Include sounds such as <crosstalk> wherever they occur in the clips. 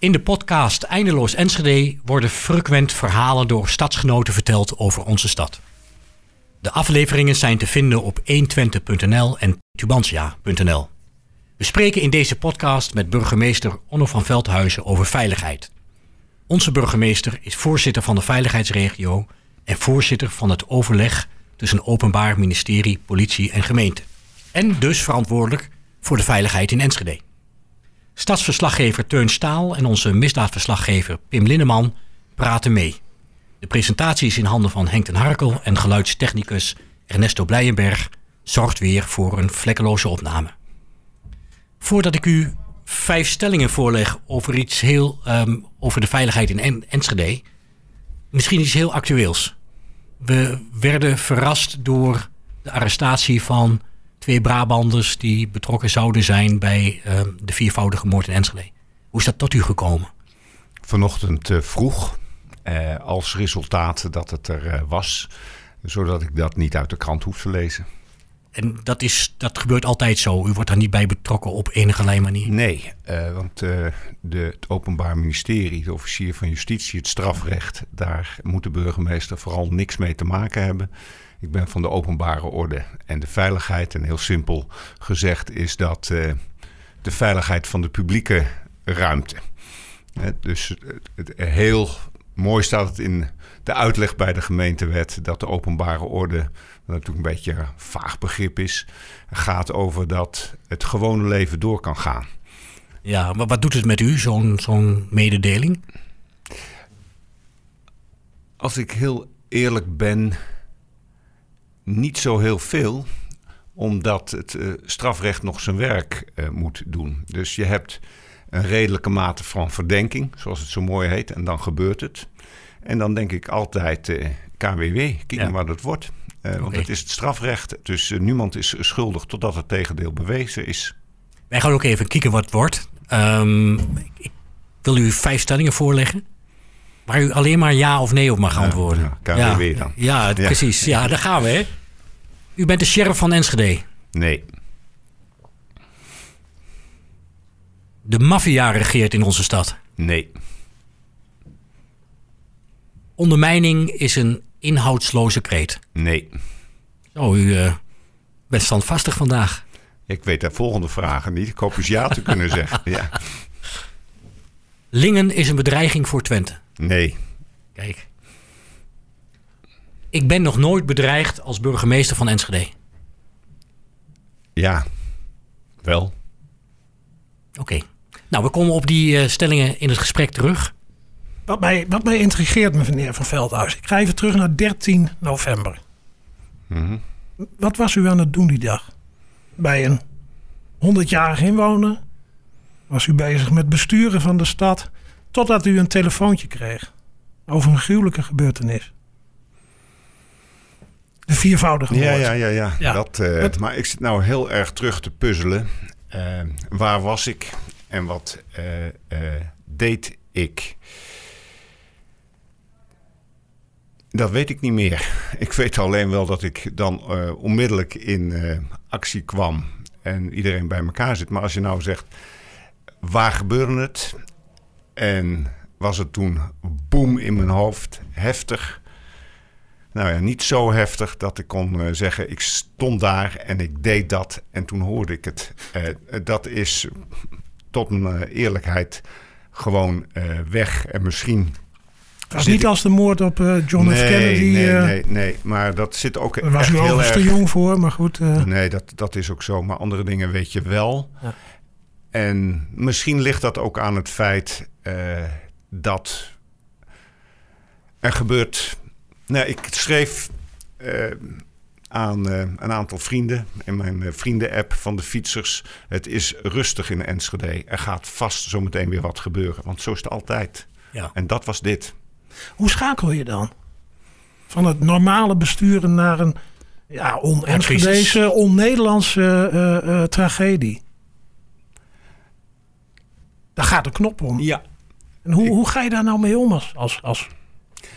In de podcast Eindeloos Enschede worden frequent verhalen door stadsgenoten verteld over onze stad. De afleveringen zijn te vinden op 120.nl en tubantia.nl. We spreken in deze podcast met burgemeester Onno van Veldhuizen over veiligheid. Onze burgemeester is voorzitter van de veiligheidsregio en voorzitter van het overleg tussen Openbaar Ministerie, Politie en Gemeente. En dus verantwoordelijk voor de veiligheid in Enschede. Stadsverslaggever Teun Staal en onze misdaadverslaggever Pim Linneman praten mee. De presentatie is in handen van Henk ten Harkel en geluidstechnicus Ernesto Blijenberg zorgt weer voor een vlekkeloze opname. Voordat ik u vijf stellingen voorleg over iets heel ehm, over de veiligheid in Enschede, misschien iets heel actueels. We werden verrast door de arrestatie van twee Brabanders die betrokken zouden zijn bij ehm, de viervoudige moord in Enschede. Hoe is dat tot u gekomen? Vanochtend uh, vroeg, uh, als resultaat dat het er uh, was, zodat ik dat niet uit de krant hoef te lezen. En dat, is, dat gebeurt altijd zo? U wordt daar niet bij betrokken op enige manier? Nee, want de, het Openbaar Ministerie, de officier van Justitie, het strafrecht, daar moet de burgemeester vooral niks mee te maken hebben. Ik ben van de openbare orde en de veiligheid. En heel simpel gezegd is dat uh, de veiligheid van de publieke ruimte. dus het, heel mooi staat het in de uitleg bij de gemeentewet dat de openbare orde, wat natuurlijk een beetje een vaag begrip is, gaat over dat het gewone leven door kan gaan. Ja, maar wat doet het met u, zo'n zo'n mededeling? Als ik heel eerlijk ben, niet zo heel veel, omdat het uh, strafrecht nog zijn werk uh, moet doen. Dus je hebt een redelijke mate van verdenking, zoals het zo mooi heet, en dan gebeurt het. En dan denk ik altijd uh, KWW, kijk ja. wat het wordt. Okay. Want het is het strafrecht, dus niemand is schuldig totdat het tegendeel bewezen is. Wij gaan ook even kijken wat het wordt. Um, ik wil u vijf stellingen voorleggen. Waar u alleen maar ja of nee op mag antwoorden. Ja, ja KWW dan. Ja, ja, precies. Ja, daar gaan we. Hè. U bent de sheriff van Enschede. Nee. De maffia regeert in onze stad. Nee. Ondermijning is een inhoudsloze kreet. Nee. Oh, u uh, bent standvastig vandaag. Ik weet de volgende vragen niet. Ik hoop eens ja te kunnen zeggen. <laughs> Ja. Lingen is een bedreiging voor Twente. Nee. Kijk. Ik ben nog nooit bedreigd als burgemeester van Enschede. Ja, wel. Oké. Okay. Nou, we komen op die uh, stellingen in het gesprek terug. Wat mij, wat mij intrigeert, meneer Van Veldhuis. Ik ga even terug naar 13 november. Mm -hmm. Wat was u aan het doen die dag? Bij een 100-jarige inwoner? Was u bezig met besturen van de stad? Totdat u een telefoontje kreeg over een gruwelijke gebeurtenis. De viervoudige ja, ja, ja, ja, ja. Dat, uh, dat, maar ik zit nou heel erg terug te puzzelen. Uh, waar was ik en wat uh, deed ik? Dat weet ik niet meer. <laughs> Ik weet alleen wel dat ik dan onmiddellijk in actie kwam en iedereen bij elkaar zit. Maar als je nou zegt, waar gebeurde het? En was het toen boem in mijn hoofd, heftig? Nou ja, niet zo heftig dat ik kon uh, zeggen: ik stond daar en ik deed dat en toen hoorde ik het. Uh, dat is tot mijn uh, eerlijkheid gewoon weg. En misschien. Het was niet ik... als de moord op John nee, F. Kennedy. Nee, nee, nee, maar dat zit ook. Daar was u overigens erg... te jong voor, maar goed. Nee, dat, dat is ook zo. Maar andere dingen weet je wel. Ja. En misschien ligt dat ook aan het feit dat er gebeurt nou, ik schreef uh, aan uh, een aantal vrienden in mijn uh, vrienden-app van de fietsers. Het is rustig in Enschede. Er gaat vast zometeen weer wat gebeuren. Want zo is het altijd. Ja. En dat was dit. Hoe schakel je dan? Van het normale besturen naar een ja, on-Enschedese, on-Nederlandse tragedie. Daar gaat de knop om. Ja. En hoe, hoe ga je daar nou mee om als, als, als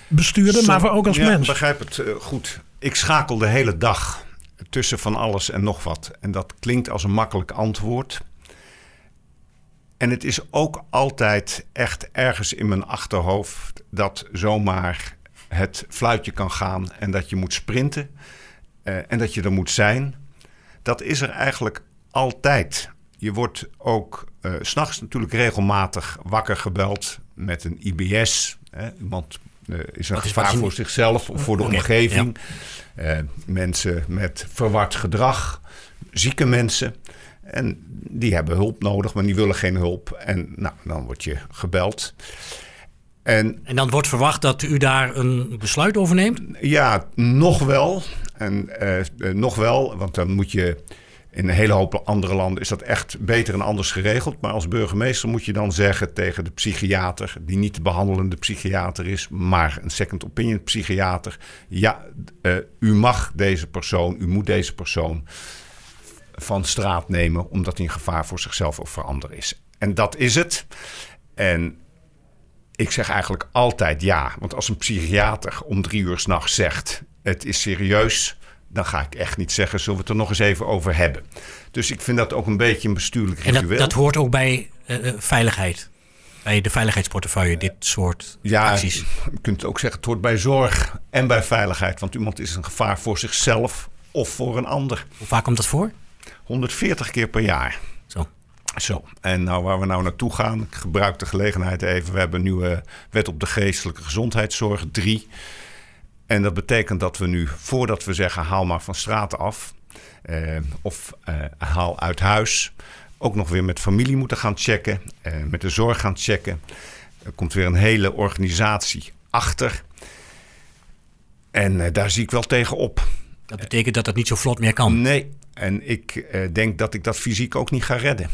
bestuurder, maar ook als ja, mens. Ik begrijp het uh, goed. Ik schakel de hele dag tussen van alles en nog wat. En dat klinkt als een makkelijk antwoord. En het is ook altijd echt ergens in mijn achterhoofd dat zomaar het fluitje kan gaan en dat je moet sprinten eh, en dat je er moet zijn. Dat is er eigenlijk altijd. Je wordt ook uh, s'nachts natuurlijk regelmatig wakker gebeld met een IBS. Hè. Iemand uh, is een gevaar voor zichzelf of voor de omgeving. Ja. mensen met verward gedrag, zieke mensen. En die hebben hulp nodig, maar die willen geen hulp. En nou, dan word je gebeld. En, en dan wordt verwacht dat u daar een besluit over neemt? Ja, nog wel. En uh, nog wel, want dan moet je. In een hele hoop andere landen is dat echt beter en anders geregeld. Maar als burgemeester moet je dan zeggen tegen de psychiater, die niet de behandelende psychiater is, maar een second opinion psychiater: ja, uh, u mag deze persoon, u moet deze persoon van straat nemen, omdat hij een gevaar voor zichzelf of voor anderen is. En dat is het. En ik zeg eigenlijk altijd ja. Want als een psychiater om drie uur s'nachts zegt: het is serieus, dan ga ik echt niet zeggen: zullen we het er nog eens even over hebben. Dus ik vind dat ook een beetje een bestuurlijk ritueel. En dat, dat hoort ook bij uh, veiligheid. Bij de veiligheidsportefeuille, dit soort ja, acties. Je kunt ook zeggen: het hoort bij zorg en bij veiligheid. Want iemand is een gevaar voor zichzelf of voor een ander. Hoe vaak komt dat voor? 140 keer per jaar. Zo. Zo, en nou waar we nou naartoe gaan, ik gebruik de gelegenheid even. We hebben een nieuwe wet op de geestelijke gezondheidszorg, 3. En dat betekent dat we nu, voordat we zeggen haal maar van straat af eh, of eh, haal uit huis, ook nog weer met familie moeten gaan checken, eh, met de zorg gaan checken. Er komt weer een hele organisatie achter. En eh, daar zie ik wel tegen op. Dat betekent dat dat niet zo vlot meer kan? Nee, en ik eh, denk dat ik dat fysiek ook niet ga redden.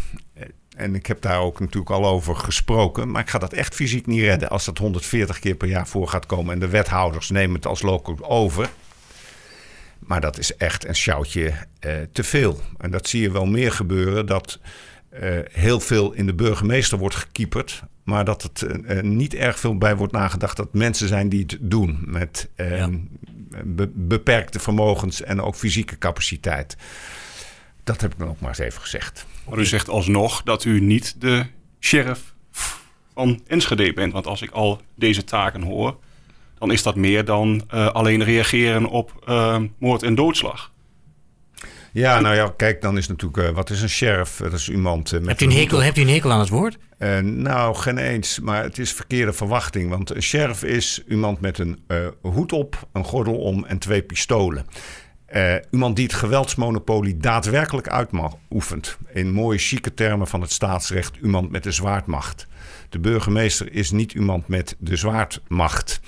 Eh, en ik heb daar ook natuurlijk al over gesproken. Maar ik ga dat echt fysiek niet redden als dat 140 keer per jaar voor gaat komen. En de wethouders nemen het als loco over. Maar dat is echt een shoutje eh, te veel. En dat zie je wel meer gebeuren. Dat uh, heel veel in de burgemeester wordt gekieperd. Maar dat het uh, niet erg veel bij wordt nagedacht dat mensen zijn die het doen. Met ja be beperkte vermogens en ook fysieke capaciteit. Dat heb ik dan ook maar eens even gezegd. Maar u zegt alsnog dat u niet de sheriff van Enschede bent. Want als ik al deze taken hoor, dan is dat meer dan uh, alleen reageren op uh, moord en doodslag. Ja, nou ja, kijk, dan is natuurlijk, uh, wat is een sheriff? Dat is iemand met hebt u, een hekel, hebt u een hekel aan het woord? Uh, nou, geen eens, maar het is verkeerde verwachting. Want een sheriff is iemand met een uh, hoed op, een gordel om en twee pistolen. Iemand die het geweldsmonopolie daadwerkelijk uitoefent. In mooie chique termen van het staatsrecht, iemand met de zwaardmacht. De burgemeester is niet iemand met de zwaardmacht.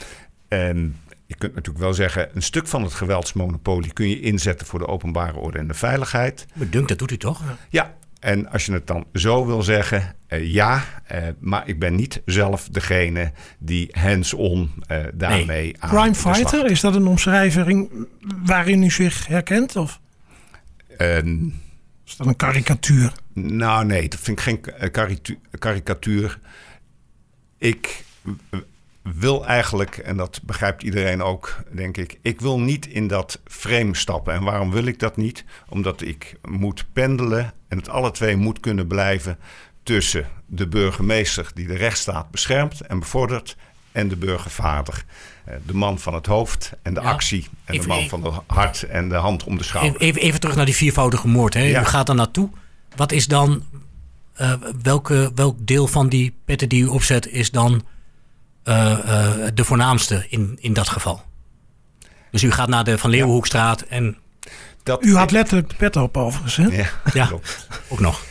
En je kunt natuurlijk wel zeggen, een stuk van het geweldsmonopolie kun je inzetten voor de openbare orde en de veiligheid. Bedunkt, dat doet u toch? Ja, en als je het dan zo wil zeggen, uh, ja, uh, maar ik ben niet zelf degene die hands-on uh, daarmee nee. aan. Crime fighter, is dat een omschrijving waarin u zich herkent? Of? is dat een karikatuur? Nou, nee, dat vind ik geen karikatuur. Ik wil eigenlijk, en dat begrijpt iedereen ook, denk ik, ik wil niet in dat frame stappen. En waarom wil ik dat niet? Omdat ik moet pendelen en het alle twee moet kunnen blijven tussen de burgemeester die de rechtsstaat beschermt en bevordert en de burgervader. Eh, de man van het hoofd en de ja, actie. En even, de man van het hart en de hand om de schouder. Even, even terug naar die viervoudige moord. Hè? Ja. U gaat er naartoe. Wat is dan, uh, welke, welk deel van die petten die u opzet is dan de voornaamste in, in dat geval. Dus u gaat naar de Van Leeuwenhoekstraat en... Dat u had letterlijk de pet op overigens, hè? Ja, <laughs> ja ook nog.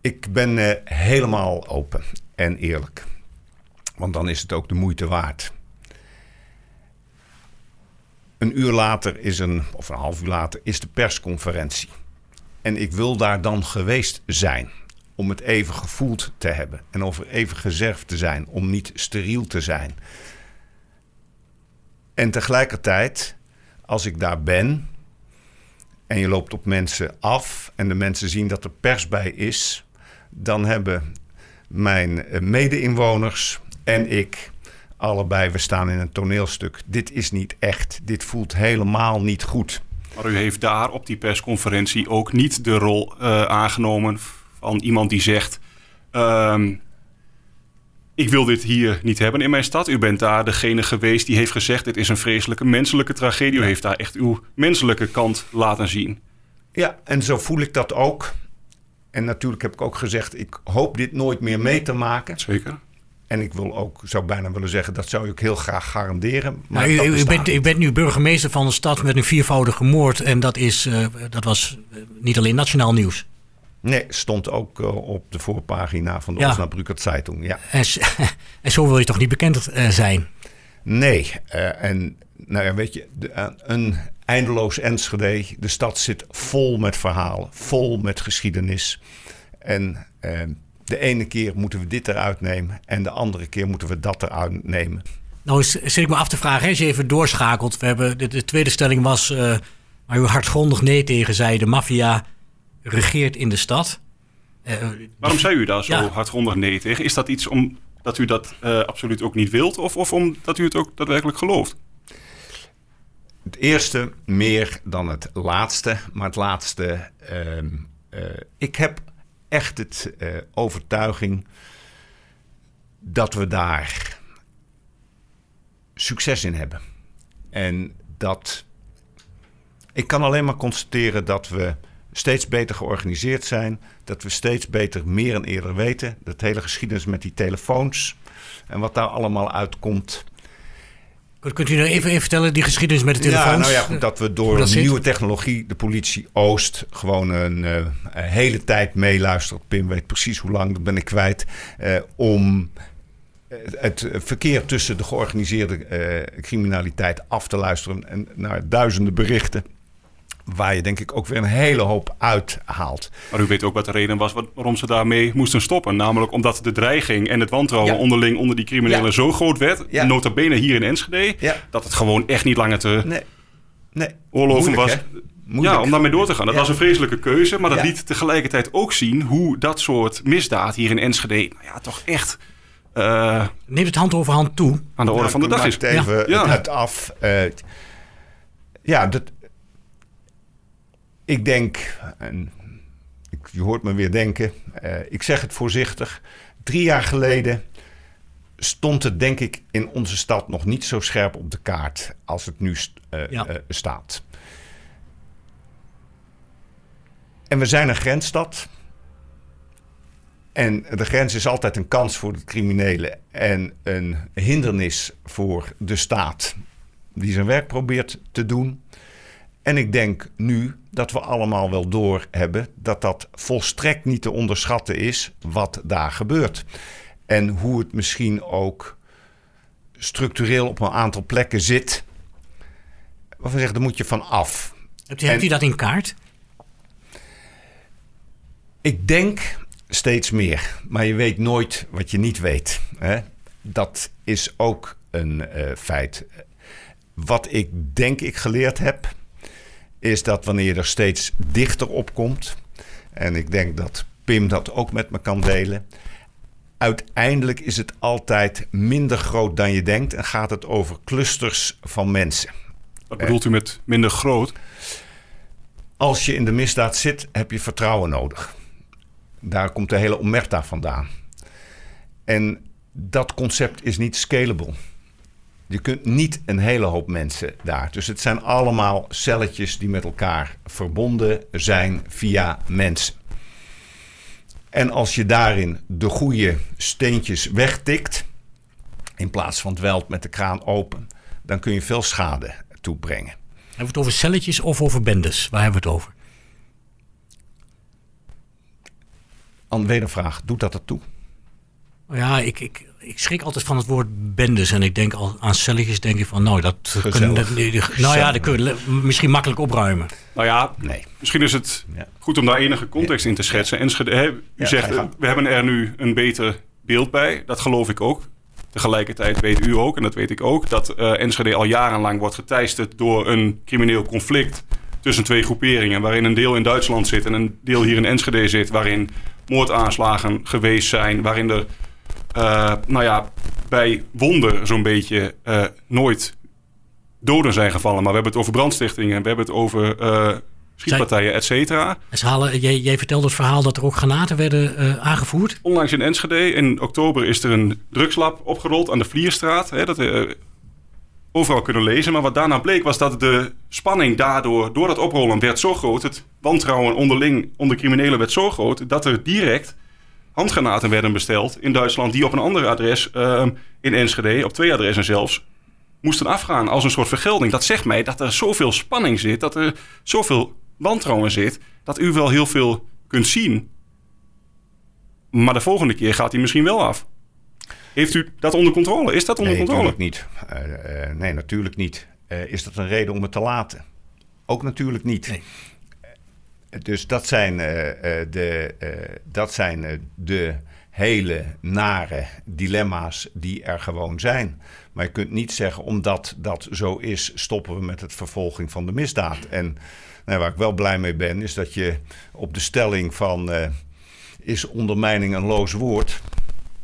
Ik ben uh, helemaal open en eerlijk. Want dan is het ook de moeite waard. Een uur later is een, of een half uur later, is de persconferentie. En ik wil daar dan geweest zijn om het even gevoeld te hebben en over even gezerfd te zijn, om niet steriel te zijn. En tegelijkertijd, als ik daar ben en je loopt op mensen af en de mensen zien dat er pers bij is, dan hebben mijn mede-inwoners en ik allebei, we staan in een toneelstuk. Dit is niet echt, dit voelt helemaal niet goed. Maar u heeft daar op die persconferentie ook niet de rol uh, aangenomen van iemand die zegt... ehm, ik wil dit hier niet hebben in mijn stad. U bent daar degene geweest die heeft gezegd... dit is een vreselijke menselijke tragedie. U heeft daar echt uw menselijke kant laten zien. Ja, en zo voel ik dat ook. En natuurlijk heb ik ook gezegd, ik hoop dit nooit meer mee te maken. Zeker. En ik wil ook, zou bijna willen zeggen, dat zou ik heel graag garanderen. Maar Nou, u, bent nu burgemeester van een stad met een viervoudige moord. En dat, is, eh, dat was eh, niet alleen nationaal nieuws. Nee, stond ook eh, op de voorpagina van de Ja. Osnabrücker Zeitung. Ja. <laughs> En, zo wil je toch niet bekend eh, zijn? Nee, eh, en nou ja, weet je, de, een eindeloos Enschede. De stad zit vol met verhalen, vol met geschiedenis. En de ene keer moeten we dit eruit nemen en de andere keer moeten we dat eruit nemen. Nou zit ik me af te vragen, als je even doorschakelt. We hebben, de, de tweede stelling was, eh waar u hardgrondig nee tegen zei... de maffia regeert in de stad. Eh, Waarom zei u daar zo Ja. hardgrondig nee tegen? Is dat iets omdat u dat eh, absoluut ook niet wilt? Of, of omdat u het ook daadwerkelijk gelooft? Het eerste meer dan het laatste, maar het laatste. ehm, eh, ik heb echt het eh, overtuiging dat we daar succes in hebben. En dat. Ik kan alleen maar constateren dat we steeds beter georganiseerd zijn. Dat we steeds beter meer en eerder weten. Dat hele geschiedenis met die telefoons en wat daar allemaal uitkomt. kunt- kunt u nou even, even vertellen, die geschiedenis met de telefoons? Ja, nou ja, goed, dat we door dat nieuwe technologie, de politie Oost, gewoon een, eh, een hele tijd meeluistert. Pim weet precies hoe lang, dat ben ik kwijt. eh, om eh, het verkeer tussen de georganiseerde eh, criminaliteit af te luisteren. En naar duizenden berichten. Waar je denk ik ook weer een hele hoop uithaalt. Maar u weet ook wat de reden was waarom ze daarmee moesten stoppen. Namelijk omdat de dreiging en het wantrouwen Ja. onderling onder die criminelen Ja. zo groot werd. Ja. Nota bene hier in Enschede. Ja. Dat het gewoon echt niet langer te Nee, nee. oorloven Moeilijk, was. hè? Moeilijk. Ja, om daarmee door te gaan. Dat Ja. was een vreselijke keuze. Maar dat Ja. liet tegelijkertijd ook zien hoe dat soort misdaad hier in Enschede... Nou ja, toch echt eh, Neemt het hand over hand toe? aan de orde Nou, van de dag is. even Ja. het af. Eh, ja, dat, ik denk, en ik, je hoort me weer denken, eh, ik zeg het voorzichtig. Drie jaar geleden stond het denk ik in onze stad nog niet zo scherp op de kaart als het nu eh, Ja. eh, staat. En we zijn een grensstad. En de grens is altijd een kans voor de criminelen en een hindernis voor de staat die zijn werk probeert te doen. En ik denk nu dat we allemaal wel door hebben dat dat volstrekt niet te onderschatten is wat daar gebeurt. En hoe het misschien ook structureel op een aantal plekken zit. Waarvan zeggen, daar moet je van af. Hebt u, hebt En- u dat in kaart? Ik denk steeds meer, maar je weet nooit wat je niet weet. Hè? Dat is ook een eh, feit. Wat ik denk ik geleerd heb, is dat wanneer je er steeds dichter op komt, en ik denk dat Pim dat ook met me kan delen, uiteindelijk is het altijd minder groot dan je denkt en gaat het over clusters van mensen. Wat bedoelt u met minder groot? Als je in de misdaad zit, heb je vertrouwen nodig. Daar komt de hele omerta vandaan. En dat concept is niet scalable. Je kunt niet een hele hoop mensen daar. Dus het zijn allemaal celletjes die met elkaar verbonden zijn via mensen. En als je daarin de goede steentjes wegtikt, in plaats van dwelt met de kraan open, dan kun je veel schade toebrengen. Hebben we het over celletjes of over bendes? Waar hebben we het over? An wedervraag, doet dat ertoe? Nou Ja, ik, ik, ik schrik altijd van het woord bendes. En ik denk al aan celletjes, denk ik van, nou, dat Gezellig. kunnen, dat- nou ja, dat kunnen misschien makkelijk opruimen. Nou ja, Nee. misschien is het Ja. goed om daar enige context in te schetsen. Enschede, hè, u Ja, zegt, we hebben er nu een beter beeld bij. Dat geloof ik ook. Tegelijkertijd weet u ook, en dat weet ik ook, dat eh, Enschede al jarenlang wordt geteisterd door een crimineel conflict tussen twee groeperingen. Waarin een deel in Duitsland zit en een deel hier in Enschede zit. Waarin moordaanslagen geweest zijn. Waarin er, nou ja, bij wonder zo'n beetje eh, nooit doden zijn gevallen. Maar we hebben het over brandstichtingen. We hebben het over eh, schietpartijen, et cetera. Jij, jij vertelde het verhaal dat er ook granaten werden uh, aangevoerd. Onlangs in Enschede, in oktober, is er een drugslab opgerold aan de Vlierstraat. Hè, dat uh, overal kunnen lezen. Maar wat daarna bleek was dat de spanning daardoor, door dat oprollen, werd zo groot. Het wantrouwen onderling onder criminelen werd zo groot dat er direct handgranaten werden besteld in Duitsland, die op een ander adres uh, in Enschede, op twee adressen zelfs, moesten afgaan als een soort vergelding. Dat zegt mij dat er zoveel spanning zit, dat er zoveel wantrouwen zit, dat u wel heel veel kunt zien. Maar de volgende keer gaat hij misschien wel af. Heeft u dat onder controle? Is dat onder nee, controle? Natuurlijk niet. Uh, uh, nee, natuurlijk niet. Uh, is dat een reden om het te laten? Ook natuurlijk niet. Nee. Dus dat zijn, de, dat zijn de hele nare dilemma's die er gewoon zijn. Maar je kunt niet zeggen, omdat dat zo is, stoppen we met het vervolging van de misdaad. En nou, waar ik wel blij mee ben, is dat je op de stelling van is ondermijning een loos woord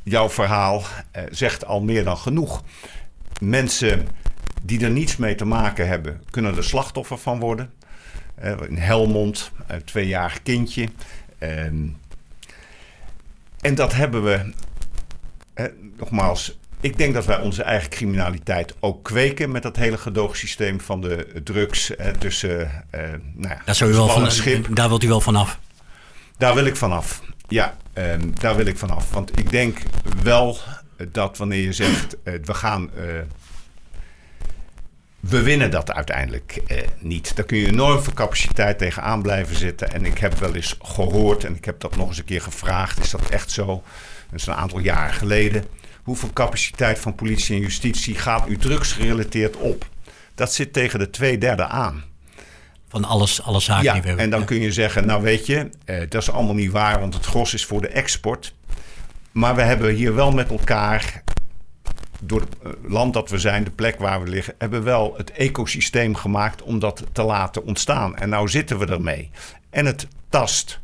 jouw verhaal zegt al meer dan genoeg. Mensen die er niets mee te maken hebben, kunnen er slachtoffer van worden. In Helmond, een tweejarig kindje. Uh, en dat hebben we, nogmaals, ik denk dat wij onze eigen criminaliteit ook kweken met dat hele gedoogsysteem van de drugs. dus, nou ja, daar, zou u wel van, schip. daar wilt u wel vanaf? Daar wil ik vanaf. Ja, um, daar wil ik vanaf. Want ik denk wel dat wanneer je zegt, we gaan. We winnen dat uiteindelijk uh, niet. Daar kun je enorm veel capaciteit tegenaan blijven zitten. En ik heb wel eens gehoord, en ik heb dat nog eens een keer gevraagd: is dat echt zo? Dat is een aantal jaren geleden. Hoeveel capaciteit van politie en justitie gaat u drugsgerelateerd op? Dat zit tegen de twee derde aan van alles, alle zaken ja, die we hebben. En dan kun je zeggen, nou weet je, eh, dat is allemaal niet waar, want het gros is voor de export. Maar we hebben hier wel met elkaar, door het eh, land dat we zijn, de plek waar we liggen, hebben wel het ecosysteem gemaakt om dat te laten ontstaan. En nou zitten we ermee. En het tast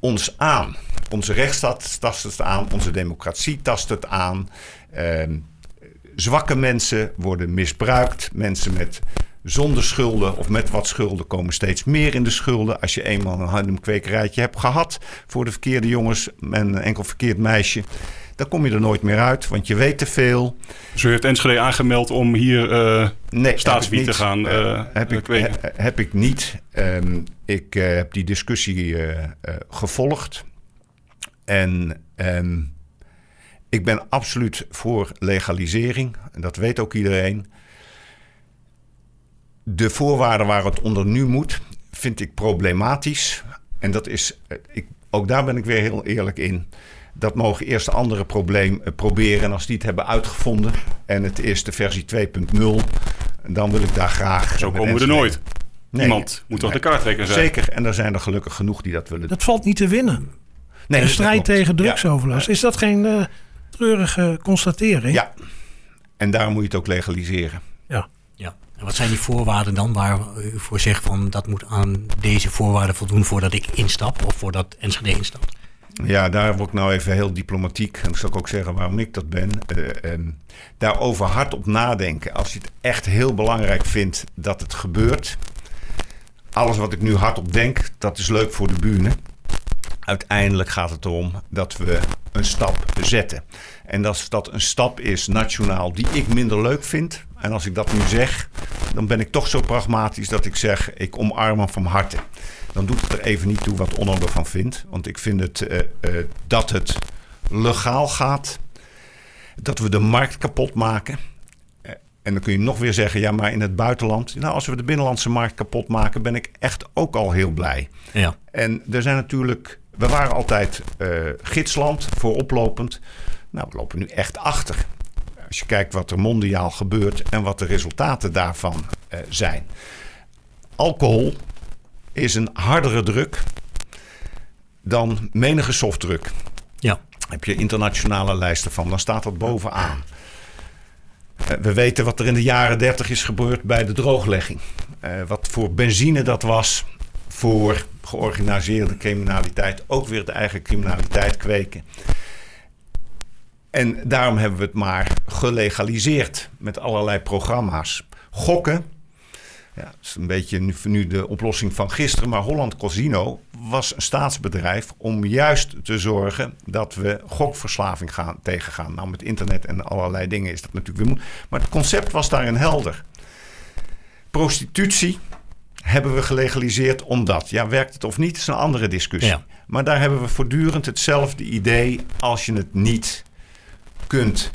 ons aan. Onze rechtsstaat tast het aan, onze democratie tast het aan. Eh, zwakke mensen worden misbruikt. Mensen met zonder schulden of met wat schulden komen steeds meer in de schulden. Als je eenmaal een handemkwekerijtje hebt gehad voor de verkeerde jongens en een enkel verkeerd meisje. Dan kom je er nooit meer uit, want je weet te veel. Dus u heeft Enschede aangemeld om hier uh, nee, staatswiet te gaan uh, heb, ik, he, heb ik niet. Um, ik uh, heb die discussie gevolgd. En um, ik ben absoluut voor legalisering. En dat weet ook iedereen. De voorwaarden waar het onder nu moet, vind ik problematisch. En dat is, ik, ook daar ben ik weer heel eerlijk in. Dat mogen eerst andere probleem uh, proberen. En als die het hebben uitgevonden en het is de versie 2.0, dan wil ik daar graag. Zo komen we er nooit. Nee, Iemand moet toch de kaart trekken zijn? Zeker, en er zijn er gelukkig genoeg die dat willen. Dat valt niet te winnen. Nee, de strijd tegen drugsoverlast. Ja. Is dat geen uh, treurige constatering? Ja, en daarom moet je het ook legaliseren. Ja. Ja. En wat zijn die voorwaarden dan waar u voor zegt van dat moet aan deze voorwaarden voldoen voordat ik instap of voordat Enschede instapt? Ja, daar word ik nou even heel diplomatiek. En zal ik ook zeggen waarom ik dat ben. Uh, um, daarover hard op nadenken. Als je het echt heel belangrijk vindt dat het gebeurt. Alles wat ik nu hardop denk, dat is leuk voor de buren. Uiteindelijk gaat het erom dat we een stap zetten. En als dat een stap is nationaal die ik minder leuk vind. En als ik dat nu zeg, dan ben ik toch zo pragmatisch dat ik zeg: ik omarm hem van harte. Dan doet het er even niet toe wat Onno ervan vindt. Want ik vind het uh, uh, dat het legaal gaat. Dat we de markt kapot maken. Uh, en dan kun je nog weer zeggen: ja, maar in het buitenland. Nou, als we de binnenlandse markt kapot maken, ben ik echt ook al heel blij. Ja. En er zijn natuurlijk. We waren altijd gidsland, vooroplopend. Nou, we lopen nu echt achter. Als je kijkt wat er mondiaal gebeurt en wat de resultaten daarvan zijn. Alcohol is een hardere druk dan menige softdruk. Ja. Heb je internationale lijsten van, dan staat dat bovenaan. Uh, we weten wat er in de jaren 30 is gebeurd bij de drooglegging. Uh, wat voor benzine dat was voor georganiseerde criminaliteit. Ook weer de eigen criminaliteit kweken. En daarom hebben we het maar gelegaliseerd met allerlei programma's. Gokken. Ja, dat is een beetje nu, nu de oplossing van gisteren. Maar Holland Casino was een staatsbedrijf om juist te zorgen dat we gokverslaving gaan, tegengaan. Nou, met internet en allerlei dingen is dat natuurlijk weer moeilijk. Maar het concept was daarin helder. Prostitutie hebben we gelegaliseerd omdat. Ja, werkt het of niet, is een andere discussie. Ja. Maar daar hebben we voortdurend hetzelfde idee als je het niet kunt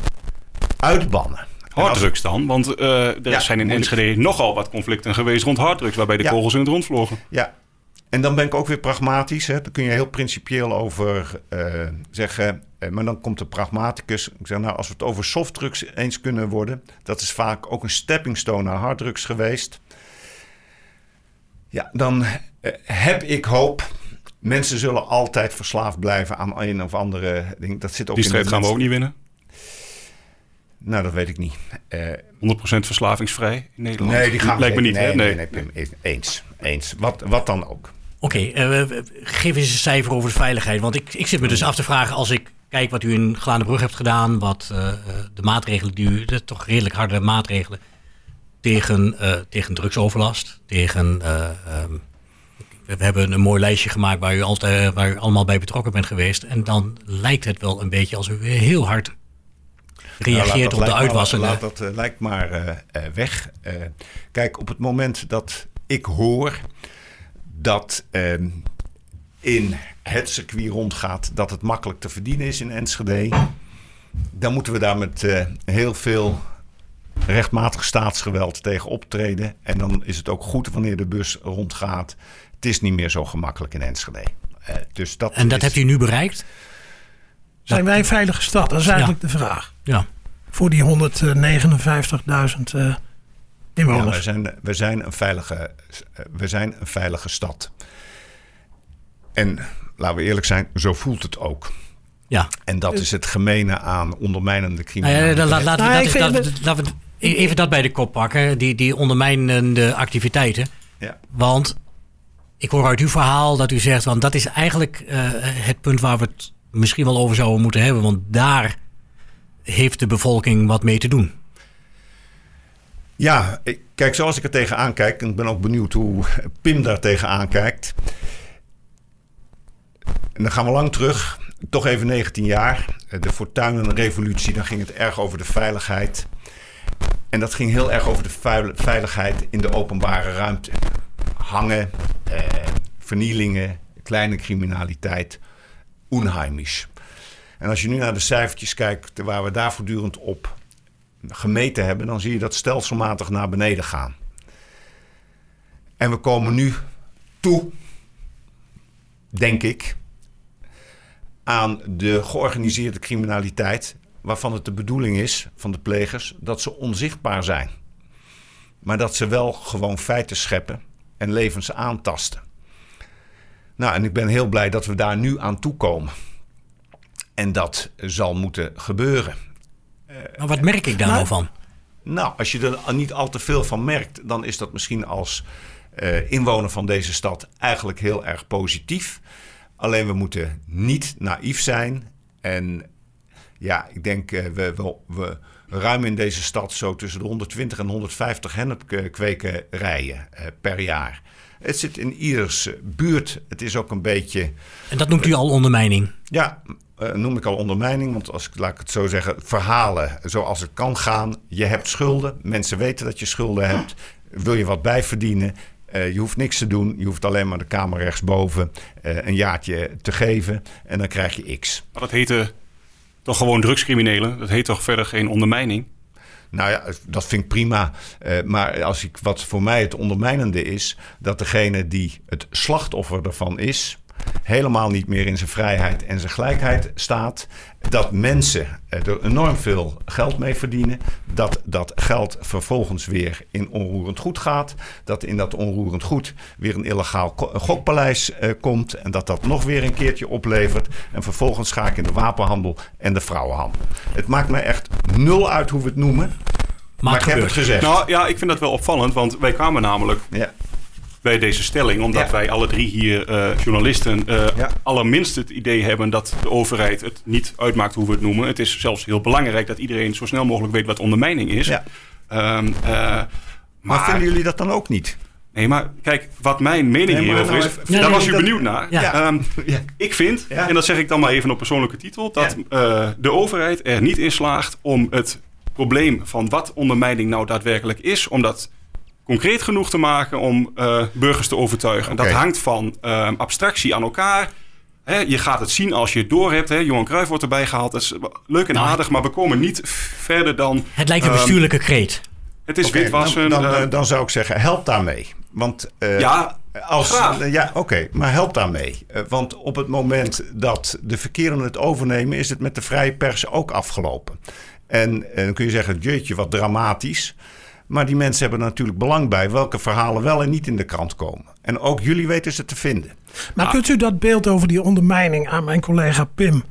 uitbannen. Harddrugs dan, want eh, er Ja, zijn in moeilijk. Enschede nogal wat conflicten geweest rond harddrugs, waarbij de Ja. kogels in het rond vlogen. Ja, en dan ben ik ook weer pragmatisch. Hè. Daar kun je heel principieel over eh, zeggen. Eh, maar dan komt de pragmaticus. Ik zeg nou, als we het over softdrugs eens kunnen worden. Dat is vaak ook een stepping stone naar harddrugs geweest. Ja, dan heb ik hoop. Mensen zullen altijd verslaafd blijven aan een of andere ding. Dat zit ook Die in strijd gaan we ook niet winnen. 100% Nou, dat weet ik niet. Eh, verslavingsvrij in Nederland. nee, die gaan Lijkt me we niet, nee, hè? nee, Nee. nee, Pim, eens. Eens. Wat, wat dan ook. Oké, eh, geef eens een cijfer over de veiligheid. Want ik, ik zit me dus af te vragen als ik kijk wat u in Glanenbrug hebt gedaan, wat eh, eh, de maatregelen die u, de toch redelijk harde maatregelen tegen, eh, tegen drugsoverlast, tegen. eh, ehm, we hebben een mooi lijstje gemaakt waar u, altijd, waar u allemaal bij betrokken bent geweest. En dan lijkt het wel een beetje alsof u heel hard reageert dat op de uitwassende. Laat dat eh, lijkt maar eh, eh, weg. Kijk, op het moment dat ik hoor dat ehm, in het circuit rondgaat dat het makkelijk te verdienen is in Enschede, dan moeten we daar met heel veel rechtmatig staatsgeweld tegen optreden. En dan is het ook goed wanneer de bus rondgaat. Het is niet meer zo gemakkelijk in Enschede. Dus dat en dat is- hebt u nu bereikt? Zijn wij een veilige stad? Dat is eigenlijk de vraag. Ja. Voor die 159.000 eh Ja, inwoners. we zijn, we, zijn een veilige, we zijn een veilige stad. En laten we eerlijk zijn, zo voelt het ook. ja. En dat is het gemene aan ondermijnende ja, criminaliteit. laten we even dat bij de kop pakken, die, die ondermijnende activiteiten. Ja. Want ik hoor uit uw verhaal dat u zegt, want dat is eigenlijk eh, het punt waar we het misschien wel over zouden moeten hebben. Want daar heeft de bevolking wat mee te doen. Ja, kijk, zoals ik er tegenaan kijk, en ik ben ook benieuwd hoe Pim daar tegenaan kijkt. En dan gaan we lang terug, toch even 19 jaar. De Fortuinenrevolutie, dan ging het erg over de veiligheid. En dat ging heel erg over de veil- veiligheid in de openbare ruimte. Hangen, eh, vernielingen, kleine criminaliteit, onheimisch. En als je nu naar de cijfertjes kijkt waar we daar voortdurend op gemeten hebben, dan zie je dat stelselmatig naar beneden gaan. En we komen nu toe, denk ik, aan de georganiseerde criminaliteit, waarvan het de bedoeling is van de plegers dat ze onzichtbaar zijn. Maar dat ze wel gewoon feiten scheppen en levens aantasten. Nou, en ik ben heel blij dat we daar nu aan toe komen. En dat zal moeten gebeuren. Maar wat merk ik daar nou van? Nou, als je er niet al te veel van merkt, dan is dat misschien als eh, inwoner van deze stad eigenlijk heel erg positief. Alleen we moeten niet naïef zijn. En ja, ik denk uh, we, we, we ruimen in deze stad zo tussen de 120 en 150 hennepkwekerijen uh, per jaar. Het zit in ieders buurt. Het is ook een beetje. En dat noemt u al ondermijning? Ja, uh, noem ik al ondermijning. Want als ik, laat ik het zo zeggen, verhalen zoals het kan gaan. Je hebt schulden. Mensen weten dat je schulden hebt. Wil je wat bijverdienen? Uh, je hoeft niks te doen. Je hoeft alleen maar de kamer rechtsboven uh, een jaartje te geven. En dan krijg je X. Maar dat heette toch gewoon drugscriminelen? Dat heet toch verder geen ondermijning? Nou ja, dat vind ik prima. Uh, maar als ik, wat voor mij het ondermijnende is, dat degene die het slachtoffer ervan is, helemaal niet meer in zijn vrijheid en zijn gelijkheid staat. Dat mensen er enorm veel geld mee verdienen. Dat dat geld vervolgens weer in onroerend goed gaat. Dat in dat onroerend goed weer een illegaal gokpaleis uh, komt. En dat dat nog weer een keertje oplevert. En vervolgens ga ik in de wapenhandel en de vrouwenhandel. Het maakt mij echt nul uit hoe we het noemen. Maar, maar ik heb het gezegd. Nou ja, ik vind dat wel opvallend. Want wij kwamen namelijk ja bij deze stelling. Omdat ja. wij alle drie hier uh, journalisten uh, ja. allerminst het idee hebben dat de overheid het niet uitmaakt hoe we het noemen. Het is zelfs heel belangrijk dat iedereen zo snel mogelijk weet wat ondermijning is. Ja. Um, uh, Maar, Maar- vinden jullie dat dan ook niet? Nee, maar kijk, wat mijn mening Nee, hierover nou is, even- Ja, daar nee, was u dat- benieuwd naar. Ja. Ehm, <laughs> Ja. ik vind, Ja. en dat zeg ik dan maar even op persoonlijke titel, dat eh, de overheid er niet in slaagt om het probleem van wat ondermijning nou daadwerkelijk is, om dat concreet genoeg te maken om eh, burgers te overtuigen. Dat hangt van ehm, abstractie aan elkaar. Hè, je gaat het zien als je het door hebt. Hè. Johan Cruijff wordt erbij gehaald. Dat is leuk en Nou, aardig, maar we komen niet verder dan... Het lijkt een ehm, bestuurlijke kreet. Het is Oké, witwassen. dan, dan, eh, dan zou ik zeggen, help daarmee. Want eh, ja, Als, Graag. eh, ja, oké, maar help daarmee. Want op het moment dat de verkeerden het overnemen, is het met de vrije pers ook afgelopen. En, en dan kun je zeggen, jeetje, wat dramatisch. Maar die mensen hebben er natuurlijk belang bij welke verhalen wel en niet in de krant komen. En ook jullie weten ze te vinden. Maar Ah. kunt u dat beeld over die ondermijning aan mijn collega Pim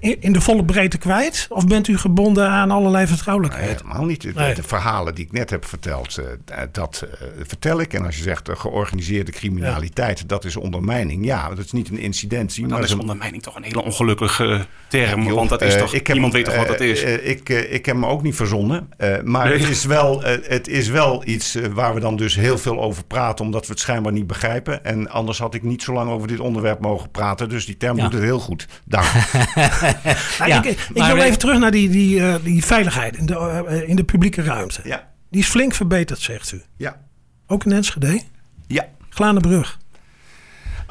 in, de volle breedte kwijt? Of bent u gebonden aan allerlei vertrouwelijkheid? Helemaal niet. De, Nee. de verhalen die ik net heb verteld, eh, dat eh, vertel ik. En als je zegt eh, georganiseerde criminaliteit, dat is ondermijning. Ja, dat is niet een incidentie. dan maar is dat een- ondermijning toch een hele ongelukkige term. Joh, want dat is toch, ik heb niemand weet toch wat dat is. eh, ik, ik heb hem ook niet verzonnen. eh, maar Nee. het, is wel, het is wel iets waar we dan dus heel veel over praten, omdat we het schijnbaar niet begrijpen. En anders had ik niet zo lang over dit onderwerp mogen praten. Dus die term Ja. doet het heel goed. Dank. <laughs> <laughs> Nou, Ja, ik ik wil even terug naar die, die, eh, die veiligheid in de, eh, in de publieke ruimte. ja, Die is flink verbeterd, zegt u. ja, Ook in Enschede? ja. Glanenbrug.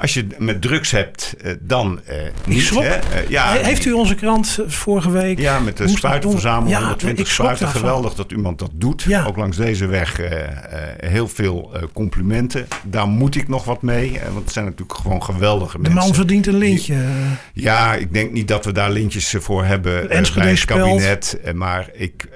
Als je met drugs hebt, eh, dan eh, niet. Hè? Eh, ja, He- Heeft u onze krant vorige week... Ja, met de spuitenverzameling, Ja, 120 ik schrok spuiten. Geweldig dat iemand dat doet. Ja. Ook langs deze weg heel veel complimenten. Daar moet ik nog wat mee. want het zijn natuurlijk gewoon geweldige De mensen. man verdient een lintje. Ja, ik denk niet dat we daar lintjes voor hebben bij het kabinet. Maar ik-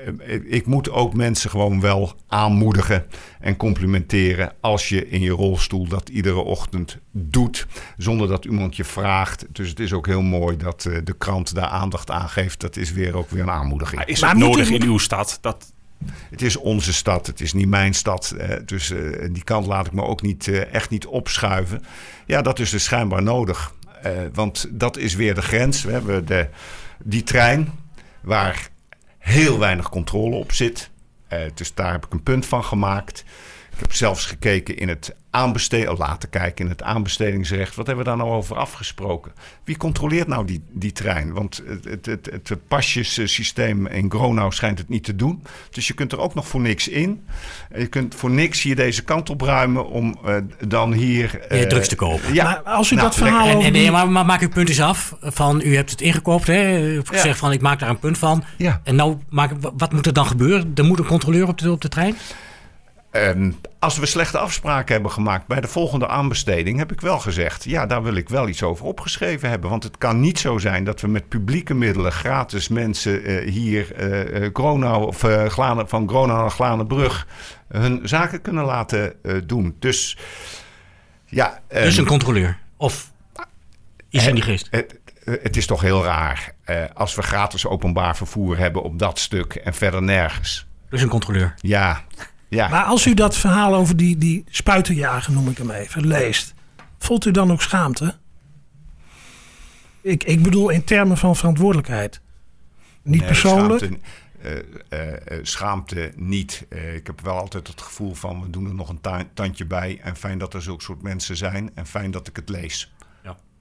ik moet ook mensen gewoon wel aanmoedigen en complimenteren als je in je rolstoel dat iedere ochtend doet, zonder dat iemand je vraagt. Dus het is ook heel mooi dat eh, de krant daar aandacht aan geeft. Dat is weer ook weer een aanmoediging. Maar is moet nodig in uw stad? Dat, Het is onze stad, het is niet mijn stad. eh, dus eh, die kant laat ik me ook niet, eh, echt niet opschuiven. Ja, dat is dus schijnbaar nodig. Eh, want dat is weer de grens. We hebben de, die trein waar heel weinig controle op zit. Eh, dus daar heb ik een punt van gemaakt. Ik heb zelfs gekeken in het aanbesteden, laten kijken in het aanbestedingsrecht. Wat hebben we daar nou over afgesproken? Wie controleert nou die, die trein? Want het, het, het, het pasjessysteem in Gronau schijnt het niet te doen. Dus je kunt er ook nog voor niks in. En je kunt voor niks hier deze kant op ruimen om eh, dan hier... eh, Meer drugs te kopen. Ja, Maar als u Nou, dat verhaal. En, nee, maar, maar maak uw punt eens af. Van, u hebt het ingekoopt. Hè? U hebt gezegd van ik maak daar een punt van. Ja. En nou, maak, wat moet er dan gebeuren? Er moet een controleur op de, op de trein? Ehm, als we slechte afspraken hebben gemaakt bij de volgende aanbesteding, heb ik wel gezegd: ja, daar wil ik wel iets over opgeschreven hebben. Want het kan niet zo zijn dat we met publieke middelen gratis mensen eh, hier eh eh, Gronau, of, Glane- van Gronau naar Glanenbrug hun zaken kunnen laten doen. Dus ja. Dus ehm, een controleur. Of iets in die geest. het, het is toch heel raar als we gratis openbaar vervoer hebben op dat stuk en verder nergens. Dus een controleur. Ja, ja. Maar als u dat verhaal over die, die spuitenjager, noem ik hem even, leest, voelt u dan ook schaamte? Ik, ik bedoel in termen van verantwoordelijkheid. Niet Nee, persoonlijk. Schaamte, eh, eh, eh, schaamte niet. Ik heb wel altijd het gevoel van we doen er nog een ta- tandje bij. En fijn dat er zulke soort mensen zijn. En fijn dat ik het lees.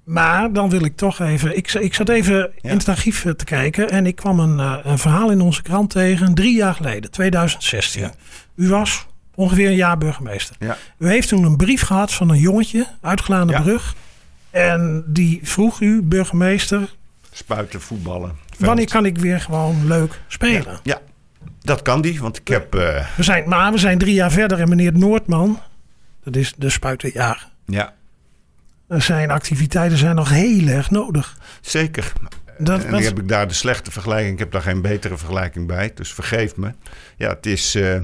Maar dan wil ik toch even. Ik, ik zat even in het archief eh, te kijken. En ik kwam een, eh, een verhaal in onze krant tegen. Drie jaar geleden, 2016. Ja. U was ongeveer een jaar burgemeester. Ja. U heeft toen een brief gehad van een jongetje uit Glanenbrug. En die vroeg u, burgemeester. Spuiten, voetballen. veld. Wanneer kan ik weer gewoon leuk spelen? Ja, dat kan die. Want ik heb... eh, We zijn, maar we zijn drie jaar verder en meneer Noordman, dat is de spuitenjager. ja, Zijn activiteiten zijn nog heel erg nodig. zeker. Dat, en nu heb ik daar de slechte vergelijking. Ik heb daar geen betere vergelijking bij. Dus vergeef me. Ja, het is... eh, eh,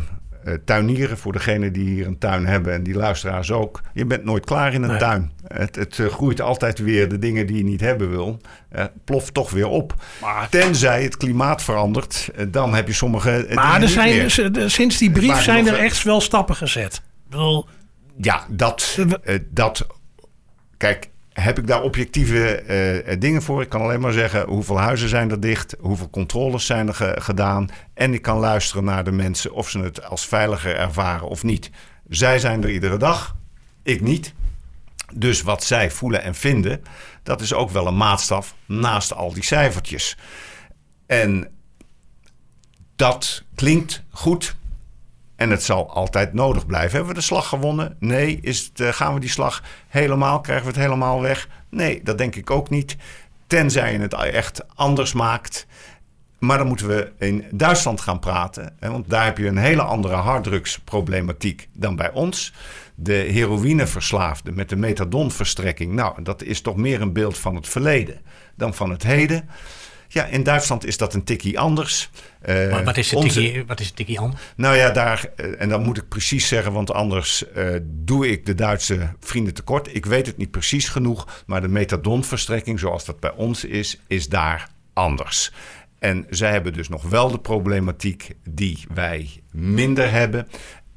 tuinieren voor degenen die hier een tuin hebben en die luisteraars ook. Je bent nooit klaar in een Nee. tuin. Het, het eh, groeit altijd weer de dingen die je niet hebben wil. eh, ploft toch weer op. maar Tenzij het klimaat verandert, dan heb je sommige. maar er zijn, dus, sinds die brief zijn er echt wel stappen gezet. Ik bedoel, Ja, dat, dat. Kijk, heb ik daar objectieve eh, dingen voor? Ik kan alleen maar zeggen hoeveel huizen zijn er dicht, hoeveel controles zijn er ge- gedaan. En ik kan luisteren naar de mensen of ze het als veiliger ervaren of niet. Zij zijn er iedere dag, ik niet. Dus wat zij voelen en vinden, dat is ook wel een maatstaf naast al die cijfertjes. En dat klinkt goed. En het zal altijd nodig blijven. Hebben we de slag gewonnen? Nee. Is het, eh, gaan we die slag helemaal? Krijgen we het helemaal weg? Nee, dat denk ik ook niet. Tenzij je het echt anders maakt. Maar dan moeten we in Duitsland gaan praten. Hè, want daar heb je een hele andere harddrugsproblematiek dan bij ons. De heroïneverslaafde met de methadonverstrekking. Nou, dat is toch meer een beeld van het verleden dan van het heden. Ja, in Duitsland is dat een tikkie anders. Eh, Maar wat is het onze- tikkie, wat is het tikkie anders? nou ja, daar, eh, en dat moet ik precies zeggen, want anders eh, doe ik de Duitse vrienden tekort. Ik weet het niet precies genoeg, maar de methadonverstrekking, zoals dat bij ons is, is daar anders. En zij hebben dus nog wel de problematiek die wij minder hebben.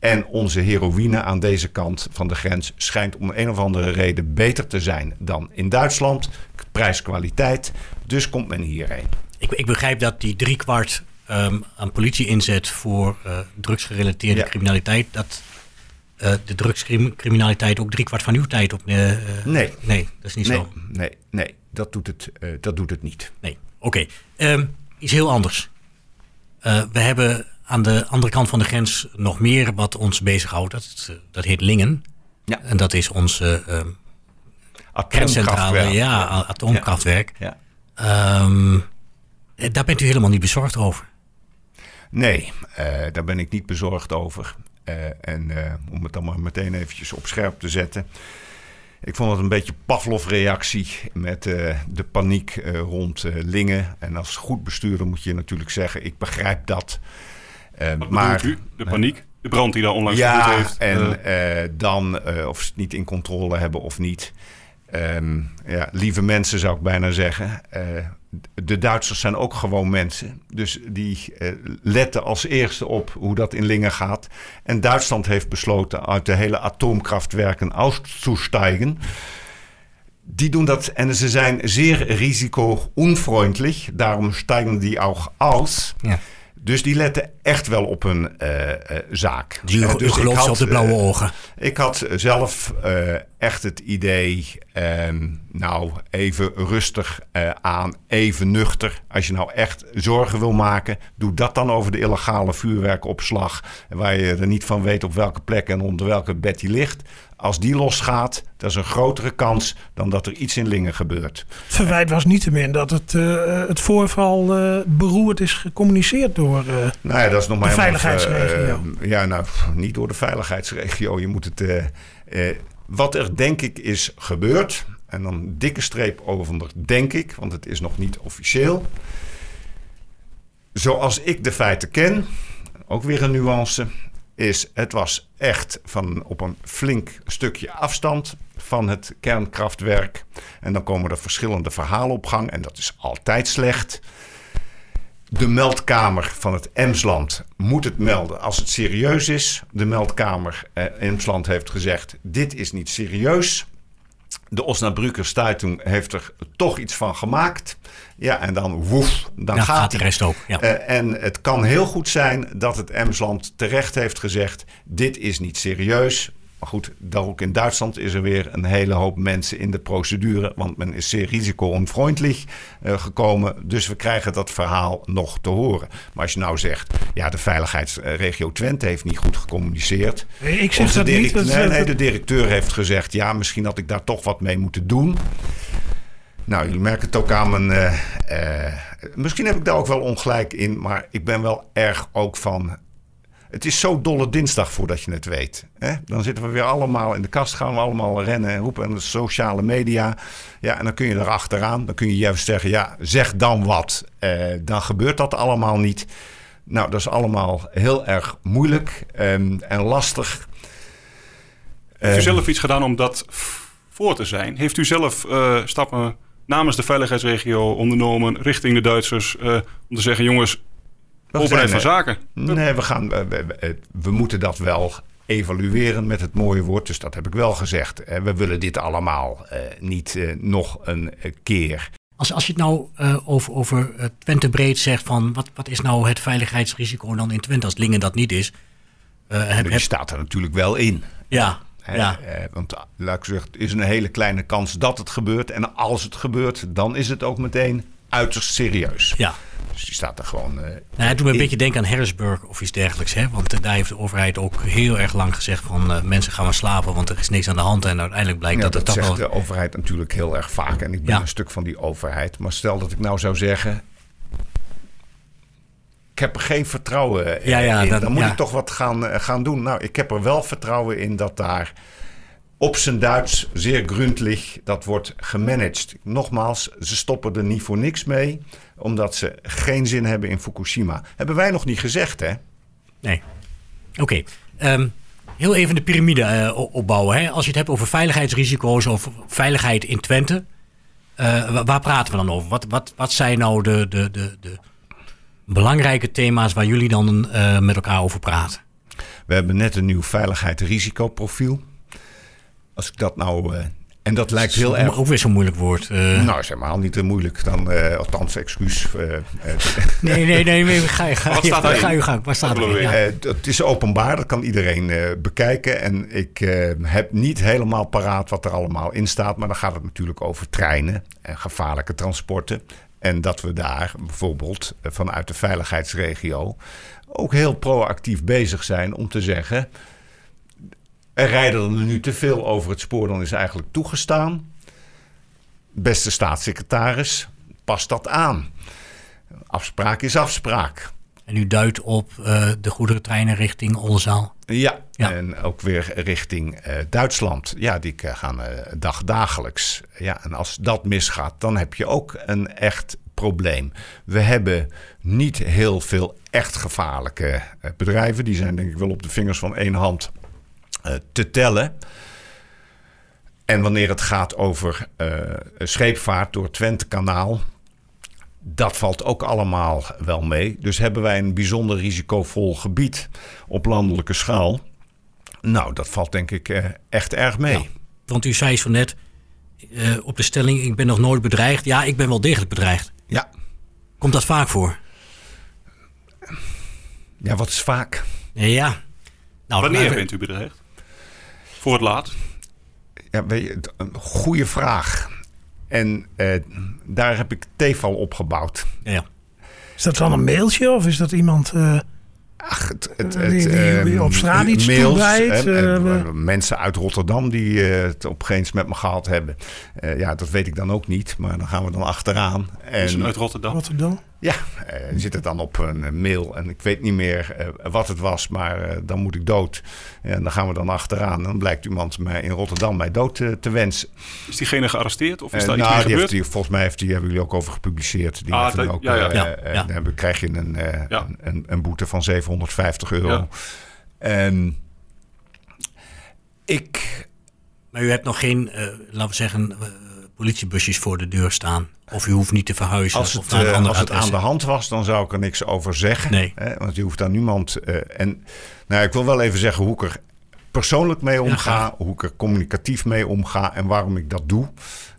En onze heroïne aan deze kant van de grens schijnt om een of andere reden beter te zijn dan in Duitsland. Prijs-kwaliteit. Dus komt men hierheen. Ik, ik begrijp dat die driekwart ehm aan politie inzet voor eh, drugsgerelateerde Ja. criminaliteit, dat eh, de drugscriminaliteit ook driekwart van uw tijd op. eh, Nee. Nee, dat is niet Nee, zo. nee, nee dat, doet het, dat doet het niet. Nee, oké. Ehm, iets heel anders. We hebben aan de andere kant van de grens nog meer wat ons bezighoudt. Dat, dat heet Lingen. Ja. En dat is onze ehm kerncentrale ja, a- atoomkraftwerk. Ja. Ehm, eh, daar bent u helemaal niet bezorgd over. Nee, eh, daar ben ik niet bezorgd over. Eh, en eh, om het dan maar meteen eventjes op scherp te zetten. Ik vond het een beetje Pavlov-reactie met de paniek rond eh, Lingen. En als goed bestuurder moet je natuurlijk zeggen, ik begrijp dat. Wat maar u? De paniek? De brand die daar onlangs ja, heeft? en eh, dan eh, of ze het niet in controle hebben of niet. Ehm, ja, lieve mensen zou ik bijna zeggen. Eh, de Duitsers zijn ook gewoon mensen. Dus die eh, letten als eerste op hoe dat in Lingen gaat. En Duitsland heeft besloten uit de hele atoomkraftwerken uit te stijgen. Die doen dat en ze zijn zeer risico-unfreundlich. Daarom stijgen die ook aus. Ja. Dus die letten echt wel op hun eh, eh, zaak. Die, Eh, u dus gelooft ze had, op de blauwe eh, ogen. ik had zelf eh, echt het idee, ehm, nou even rustig eh, aan, even nuchter. Als je nou echt zorgen wil maken, doe dat dan over de illegale vuurwerkopslag. Waar je er niet van weet op welke plek en onder welke bed die ligt. Als die losgaat, dat is een grotere kans dan dat er iets in Lingen gebeurt. Verwijt was niettemin dat het, eh, het voorval eh, beroerd is gecommuniceerd door. eh, Nou ja, dat is nog maar De veiligheidsregio. ja, nou, niet door de veiligheidsregio. Je moet het. wat er denk ik is gebeurd. En dan dikke streep over denk ik, want het is nog niet officieel. Zoals ik de feiten ken, ook weer een nuance, is het was echt van op een flink stukje afstand van het kernkraftwerk. En dan komen er verschillende verhalen op gang en dat is altijd slecht. De meldkamer van het Emsland moet het melden als het serieus is. De meldkamer eh, Emsland heeft gezegd: dit is niet serieus. De Osnabrücker Zeitung heeft er toch iets van gemaakt. Ja, en dan woef, dan gaat, gaat de rest ook. Ja. Eh, en het kan heel goed zijn dat het Emsland terecht heeft gezegd: dit is niet serieus. Maar goed, daar ook in Duitsland is er weer een hele hoop mensen in de procedure. Want men is zeer risico-onvriendelijk eh, gekomen. Dus we krijgen dat verhaal nog te horen. Maar als je nou zegt, ja, de veiligheidsregio Twente heeft niet goed gecommuniceerd. ik zeg dat niet. dat- nee, nee, de directeur heeft gezegd, ja, misschien had ik daar toch wat mee moeten doen. Nou, jullie merken het ook aan mijn. eh, eh, misschien heb ik daar ook wel ongelijk in, maar ik ben wel erg ook van. Het is zo dolle dinsdag voordat je het weet. Hè? Dan zitten we weer allemaal in de kast, gaan we allemaal rennen en roepen aan de sociale media. Ja, en dan kun je erachteraan. Dan kun je juist zeggen, ja, zeg dan wat. Eh, dan gebeurt dat allemaal niet. Nou, dat is allemaal heel erg moeilijk ehm, en lastig. Heeft u Ehm, zelf iets gedaan om dat voor te zijn? Heeft u zelf eh, stappen namens de veiligheidsregio ondernomen richting de Duitsers eh, om te zeggen, jongens, openheid van zijn, zaken? Nee, we, gaan, we, we- we- moeten dat wel evalueren met het mooie woord. Dus dat heb ik wel gezegd. We willen dit allemaal eh, niet eh, nog een eh, keer. Als, als je het nou eh, over, over Twente breed zegt van wat, wat is nou het veiligheidsrisico dan in Twente als Lingen dat niet is? Eh, heb, Die heb- staat er natuurlijk wel in. ja, ja. eh, want laat ik zeggen, het is een hele kleine kans dat het gebeurt. En als het gebeurt, dan is het ook meteen uiterst serieus. ja. Dus die staat er gewoon. eh, Nou, het doet me een beetje denken aan Harrisburg of iets dergelijks. Hè? Want eh, daar heeft de overheid ook heel erg lang gezegd van eh, mensen gaan maar slapen, want er is niks aan de hand. En uiteindelijk blijkt Ja, dat dat het toch zegt wel... de overheid natuurlijk heel erg vaak. En ik ben Ja. een stuk van die overheid. Maar stel dat ik nou zou zeggen... Ik heb er geen vertrouwen Ja, ja, in. dat- Dan moet ja. ik toch wat gaan, gaan doen. Nou, ik heb er wel vertrouwen in dat daar op zijn Duits zeer gründlich dat wordt gemanaged. Nogmaals, ze stoppen er niet voor niks mee. Omdat ze geen zin hebben in Fukushima. Hebben wij nog niet gezegd, hè? Nee. Oké. Ehm, heel even de piramide eh, opbouwen. Hè? Als je het hebt over veiligheidsrisico's of veiligheid in Twente. eh, wa- waar praten we dan over? Wat, wat, wat zijn nou de, de, de, de belangrijke thema's waar jullie dan eh, met elkaar over praten? We hebben net een nieuw veiligheid-risicoprofiel. Als ik dat nou... eh, en dat lijkt heel erg Ook weer zo'n moeilijk woord. eh. Nou, is helemaal niet te moeilijk. Dan, eh, althans, excuus. <laughs> nee, nee, nee. nee ga, je- ga, staat erin? ga je gang. Waar staat er? Ja. het is openbaar, dat kan iedereen bekijken. En ik heb niet helemaal paraat wat er allemaal in staat. Maar dan gaat het natuurlijk over treinen en gevaarlijke transporten. En dat we daar bijvoorbeeld vanuit de veiligheidsregio ook heel proactief bezig zijn om te zeggen... er rijden er nu te veel over het spoor dan is eigenlijk toegestaan. Beste staatssecretaris, pas dat aan. Afspraak is afspraak. En u duidt op eh, de goederentreinen richting Oldenzaal. Ja, Ja. en ook weer richting eh, Duitsland. Ja, die gaan eh, dagdagelijks. Ja, en als dat misgaat, dan heb je ook een echt probleem. We hebben niet heel veel echt gevaarlijke bedrijven. Die zijn denk ik wel op de vingers van één hand te tellen. En wanneer het gaat over eh, scheepvaart door het Twentekanaal... Dat valt ook allemaal wel mee. Dus hebben wij een bijzonder risicovol gebied op landelijke schaal. Nou, dat valt denk ik eh, echt erg mee. Ja. Want u zei zo net eh, op de stelling: ik ben nog nooit bedreigd. Ja, ik ben wel degelijk bedreigd. Ja. Komt dat vaak voor? ja, wat is vaak? Ja. Nou, Wanneer bent u bedreigd? Voor het laat? Ja, weet je, een goede vraag. En eh, daar heb ik TEFAL op gebouwd. Ja. Is dat dan een mailtje of is dat iemand... eh, Ach, het, het, Die- het, die- die ehm, op straat iets mails, toewijdt, hè, en, eh, eh, mensen uit Rotterdam die eh, het op geen eens met me gehad hebben. Eh, ja, dat weet ik dan ook niet, maar dan gaan we dan achteraan. Is En uit Rotterdam? Rotterdam? Ja, eh, zit het dan op een eh, mail en ik weet niet meer eh, wat het was, maar dan moet ik dood. En dan gaan we dan achteraan en dan blijkt iemand mij in Rotterdam mij dood te, te wensen. Is diegene gearresteerd of is daar iets nou, mee die gebeurd? heeft volgens mij heeft die, hebben jullie ook over gepubliceerd. Die Ah, dat- ook, ja, ja. Ja, ja. Dan krijg je een, eh, Ja. een, een, een boete van 750 euro. Ja. En ik, Maar u hebt nog geen, laten we zeggen, politiebusjes voor de deur staan. Of u hoeft niet te verhuizen. als het, naar een eh, als het aan de hand was, dan zou ik er niks over zeggen. Nee. Hè, want je hoeft aan niemand. eh, en nou, ik wil wel even zeggen hoe ik er persoonlijk mee omga, hoe ik er communicatief mee omga en waarom ik dat doe.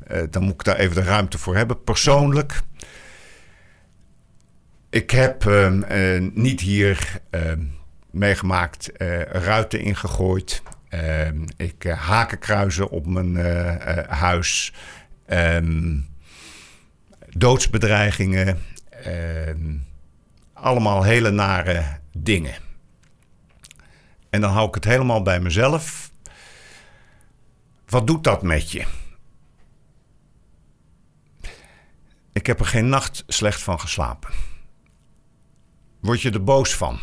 Eh, dan moet ik daar even de ruimte voor hebben. Persoonlijk. Ik heb ehm, eh, niet hier ehm, meegemaakt ruiten ingegooid. Ehm, ik eh, hakenkruizen op mijn huis. Ehm, doodsbedreigingen. ehm, allemaal hele nare dingen. En dan hou ik het helemaal bij mezelf. Wat doet dat met je? Ik heb er geen nacht slecht van geslapen. Word je er boos van?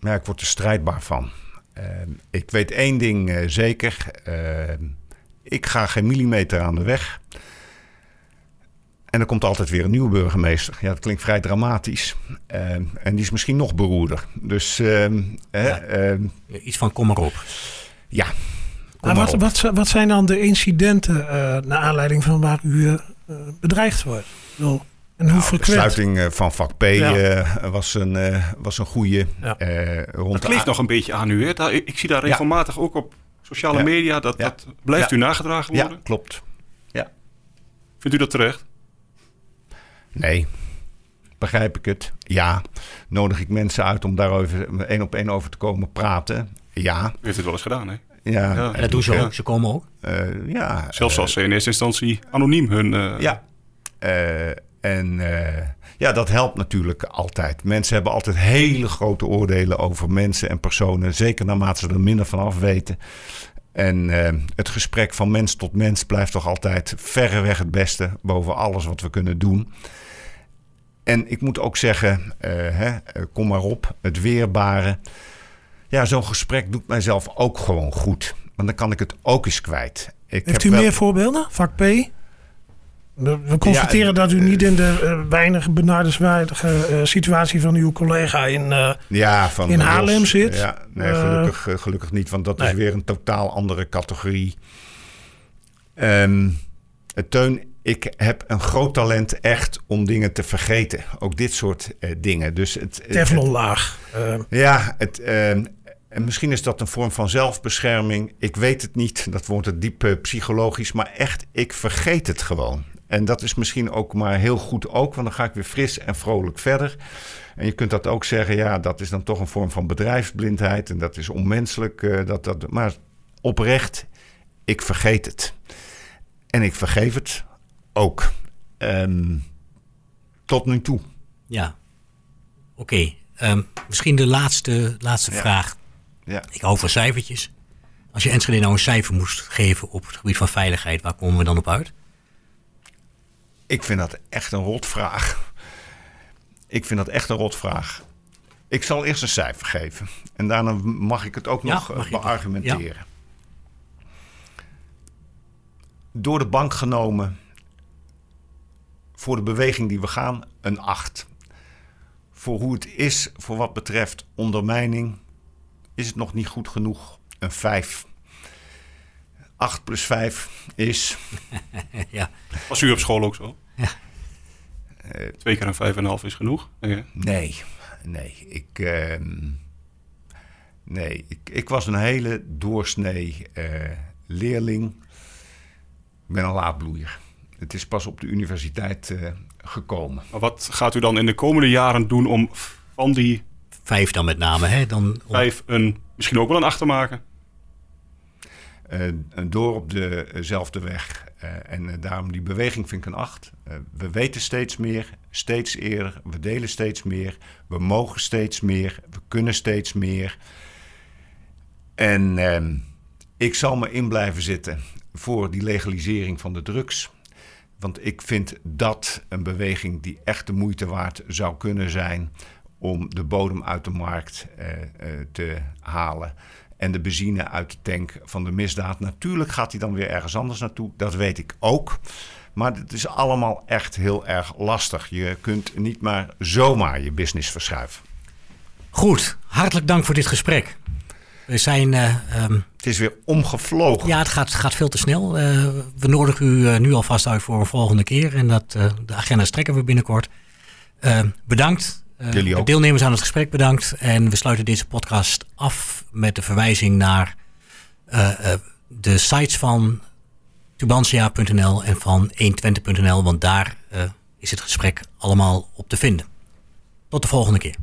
Ja, ik word er strijdbaar van. Ehm, ik weet één ding eh, zeker. Ehm, ik ga geen millimeter aan de weg. En er komt altijd weer een nieuwe burgemeester. Ja, dat klinkt vrij dramatisch. Ehm, en die is misschien nog beroerder. Dus ehm, Ja. ehm, Iets van kom maar op. ja. Kom Maar maar wat, op. wat, wat zijn dan de incidenten eh naar aanleiding van waar u eh, bedreigd wordt? Ik bedoel, En hoe Nou, de sluiting eh, van vak P Ja. eh, was, een, eh, was een goede. Ja. Eh, rond Dat kleeft nog een beetje aan u. Hè? Daar- ik, ik zie daar Ja. regelmatig ook op sociale Ja. media. Dat, Ja. dat blijft Ja. u nagedragen Ja, worden. klopt. Vindt u dat terecht? Nee. Begrijp ik het? Ja. Nodig ik mensen uit om daarover één op één over te komen praten? Ja. U heeft het wel eens gedaan, hè? Ja. Ja. En dat doen ze Ja. ook. Ze komen ook. Eh, ja. Zelfs als ze in eerste instantie anoniem hun... eh, Ja. Eh, en eh, ja, dat helpt natuurlijk altijd. Mensen hebben altijd hele grote oordelen over mensen en personen. Zeker naarmate ze er minder van af weten. En eh, het gesprek van mens tot mens blijft toch altijd verreweg het beste boven alles wat we kunnen doen. En ik moet ook zeggen, eh, hè, kom maar op, het weerbare. Ja, zo'n gesprek doet mijzelf ook gewoon goed. Want dan kan ik het ook eens kwijt. Ik Heeft heb u wel- meer voorbeelden? Vak P? We constateren Ja, dat u niet in de eh, weinig benarderswaardige eh, situatie van uw collega in... eh, Ja, van in Ros. Haarlem zit. Ja, nee, Eh, gelukkig, eh, gelukkig niet, want dat is weer een totaal andere categorie. Ehm Teun, ik heb een groot talent echt om dingen te vergeten. Ook dit soort eh, dingen. Dus het, Teflonlaag. Eh, ja, het, ehm, en misschien is dat een vorm van zelfbescherming. Ik weet het niet. <laughs> Dat wordt het diep eh, psychologisch. Maar echt, ik vergeet het gewoon. En dat is misschien ook maar heel goed ook. Want dan ga ik weer fris en vrolijk verder. En je kunt dat ook zeggen. Ja, dat is dan toch een vorm van bedrijfsblindheid. En dat is onmenselijk. eh, dat, dat, maar oprecht, ik vergeet het. En ik vergeef het ook. Ehm, tot nu toe. Ja. Oké. ehm, misschien de laatste, laatste Ja. vraag. Ja. Ik hou van cijfertjes. Als je Enschede nou een cijfer moest geven op het gebied van veiligheid, waar komen we dan op uit? Ik vind dat echt een rotvraag. Ik vind dat echt een rotvraag. Ik zal eerst een cijfer geven. En daarna mag ik het ook Ja, nog eh, beargumenteren. Door de bank genomen, voor de beweging die we gaan, een 8. Voor hoe het is, voor wat betreft ondermijning, is het nog niet goed genoeg, een 5. 8 plus 5 is <laughs> ja. Was u op school ook zo? Ja. Eh, Twee keer een vijf en een half is genoeg. Ja. Nee, nee. Ik, ehm, nee, ik, ik was een hele doorsnee eh, leerling. Ik ben een laadbloeier. Het is pas op de universiteit eh, gekomen. Maar wat gaat u dan in de komende jaren doen om van die Vijf dan met name, hè? Dan om- vijf een, misschien ook wel een acht te maken? Eh, door op dezelfde weg. Eh, en eh, daarom die beweging vind ik een acht. Eh, we weten steeds meer, steeds eerder. We delen steeds meer. We mogen steeds meer. We kunnen steeds meer. En ehm, ik zal me in blijven zitten voor die legalisering van de drugs. Want ik vind dat een beweging die echt de moeite waard zou kunnen zijn om de bodem uit de markt te halen. En de benzine uit de tank van de misdaad. Natuurlijk gaat hij dan weer ergens anders naartoe. Dat weet ik ook. Maar het is allemaal echt heel erg lastig. Je kunt niet maar zomaar je business verschuiven. Goed, hartelijk dank voor dit gesprek. We zijn, eh, ehm, Het is weer omgevlogen. ja, het gaat, gaat veel te snel. Eh, we nodigen u eh, nu alvast uit voor een volgende keer. En dat, de agenda trekken we binnenkort. Bedankt. Eh, de deelnemers aan het gesprek bedankt. En we sluiten deze podcast af met de verwijzing naar eh, eh, de sites van tubantia.nl en van 120.nl. Want daar is het gesprek allemaal op te vinden. Tot de volgende keer.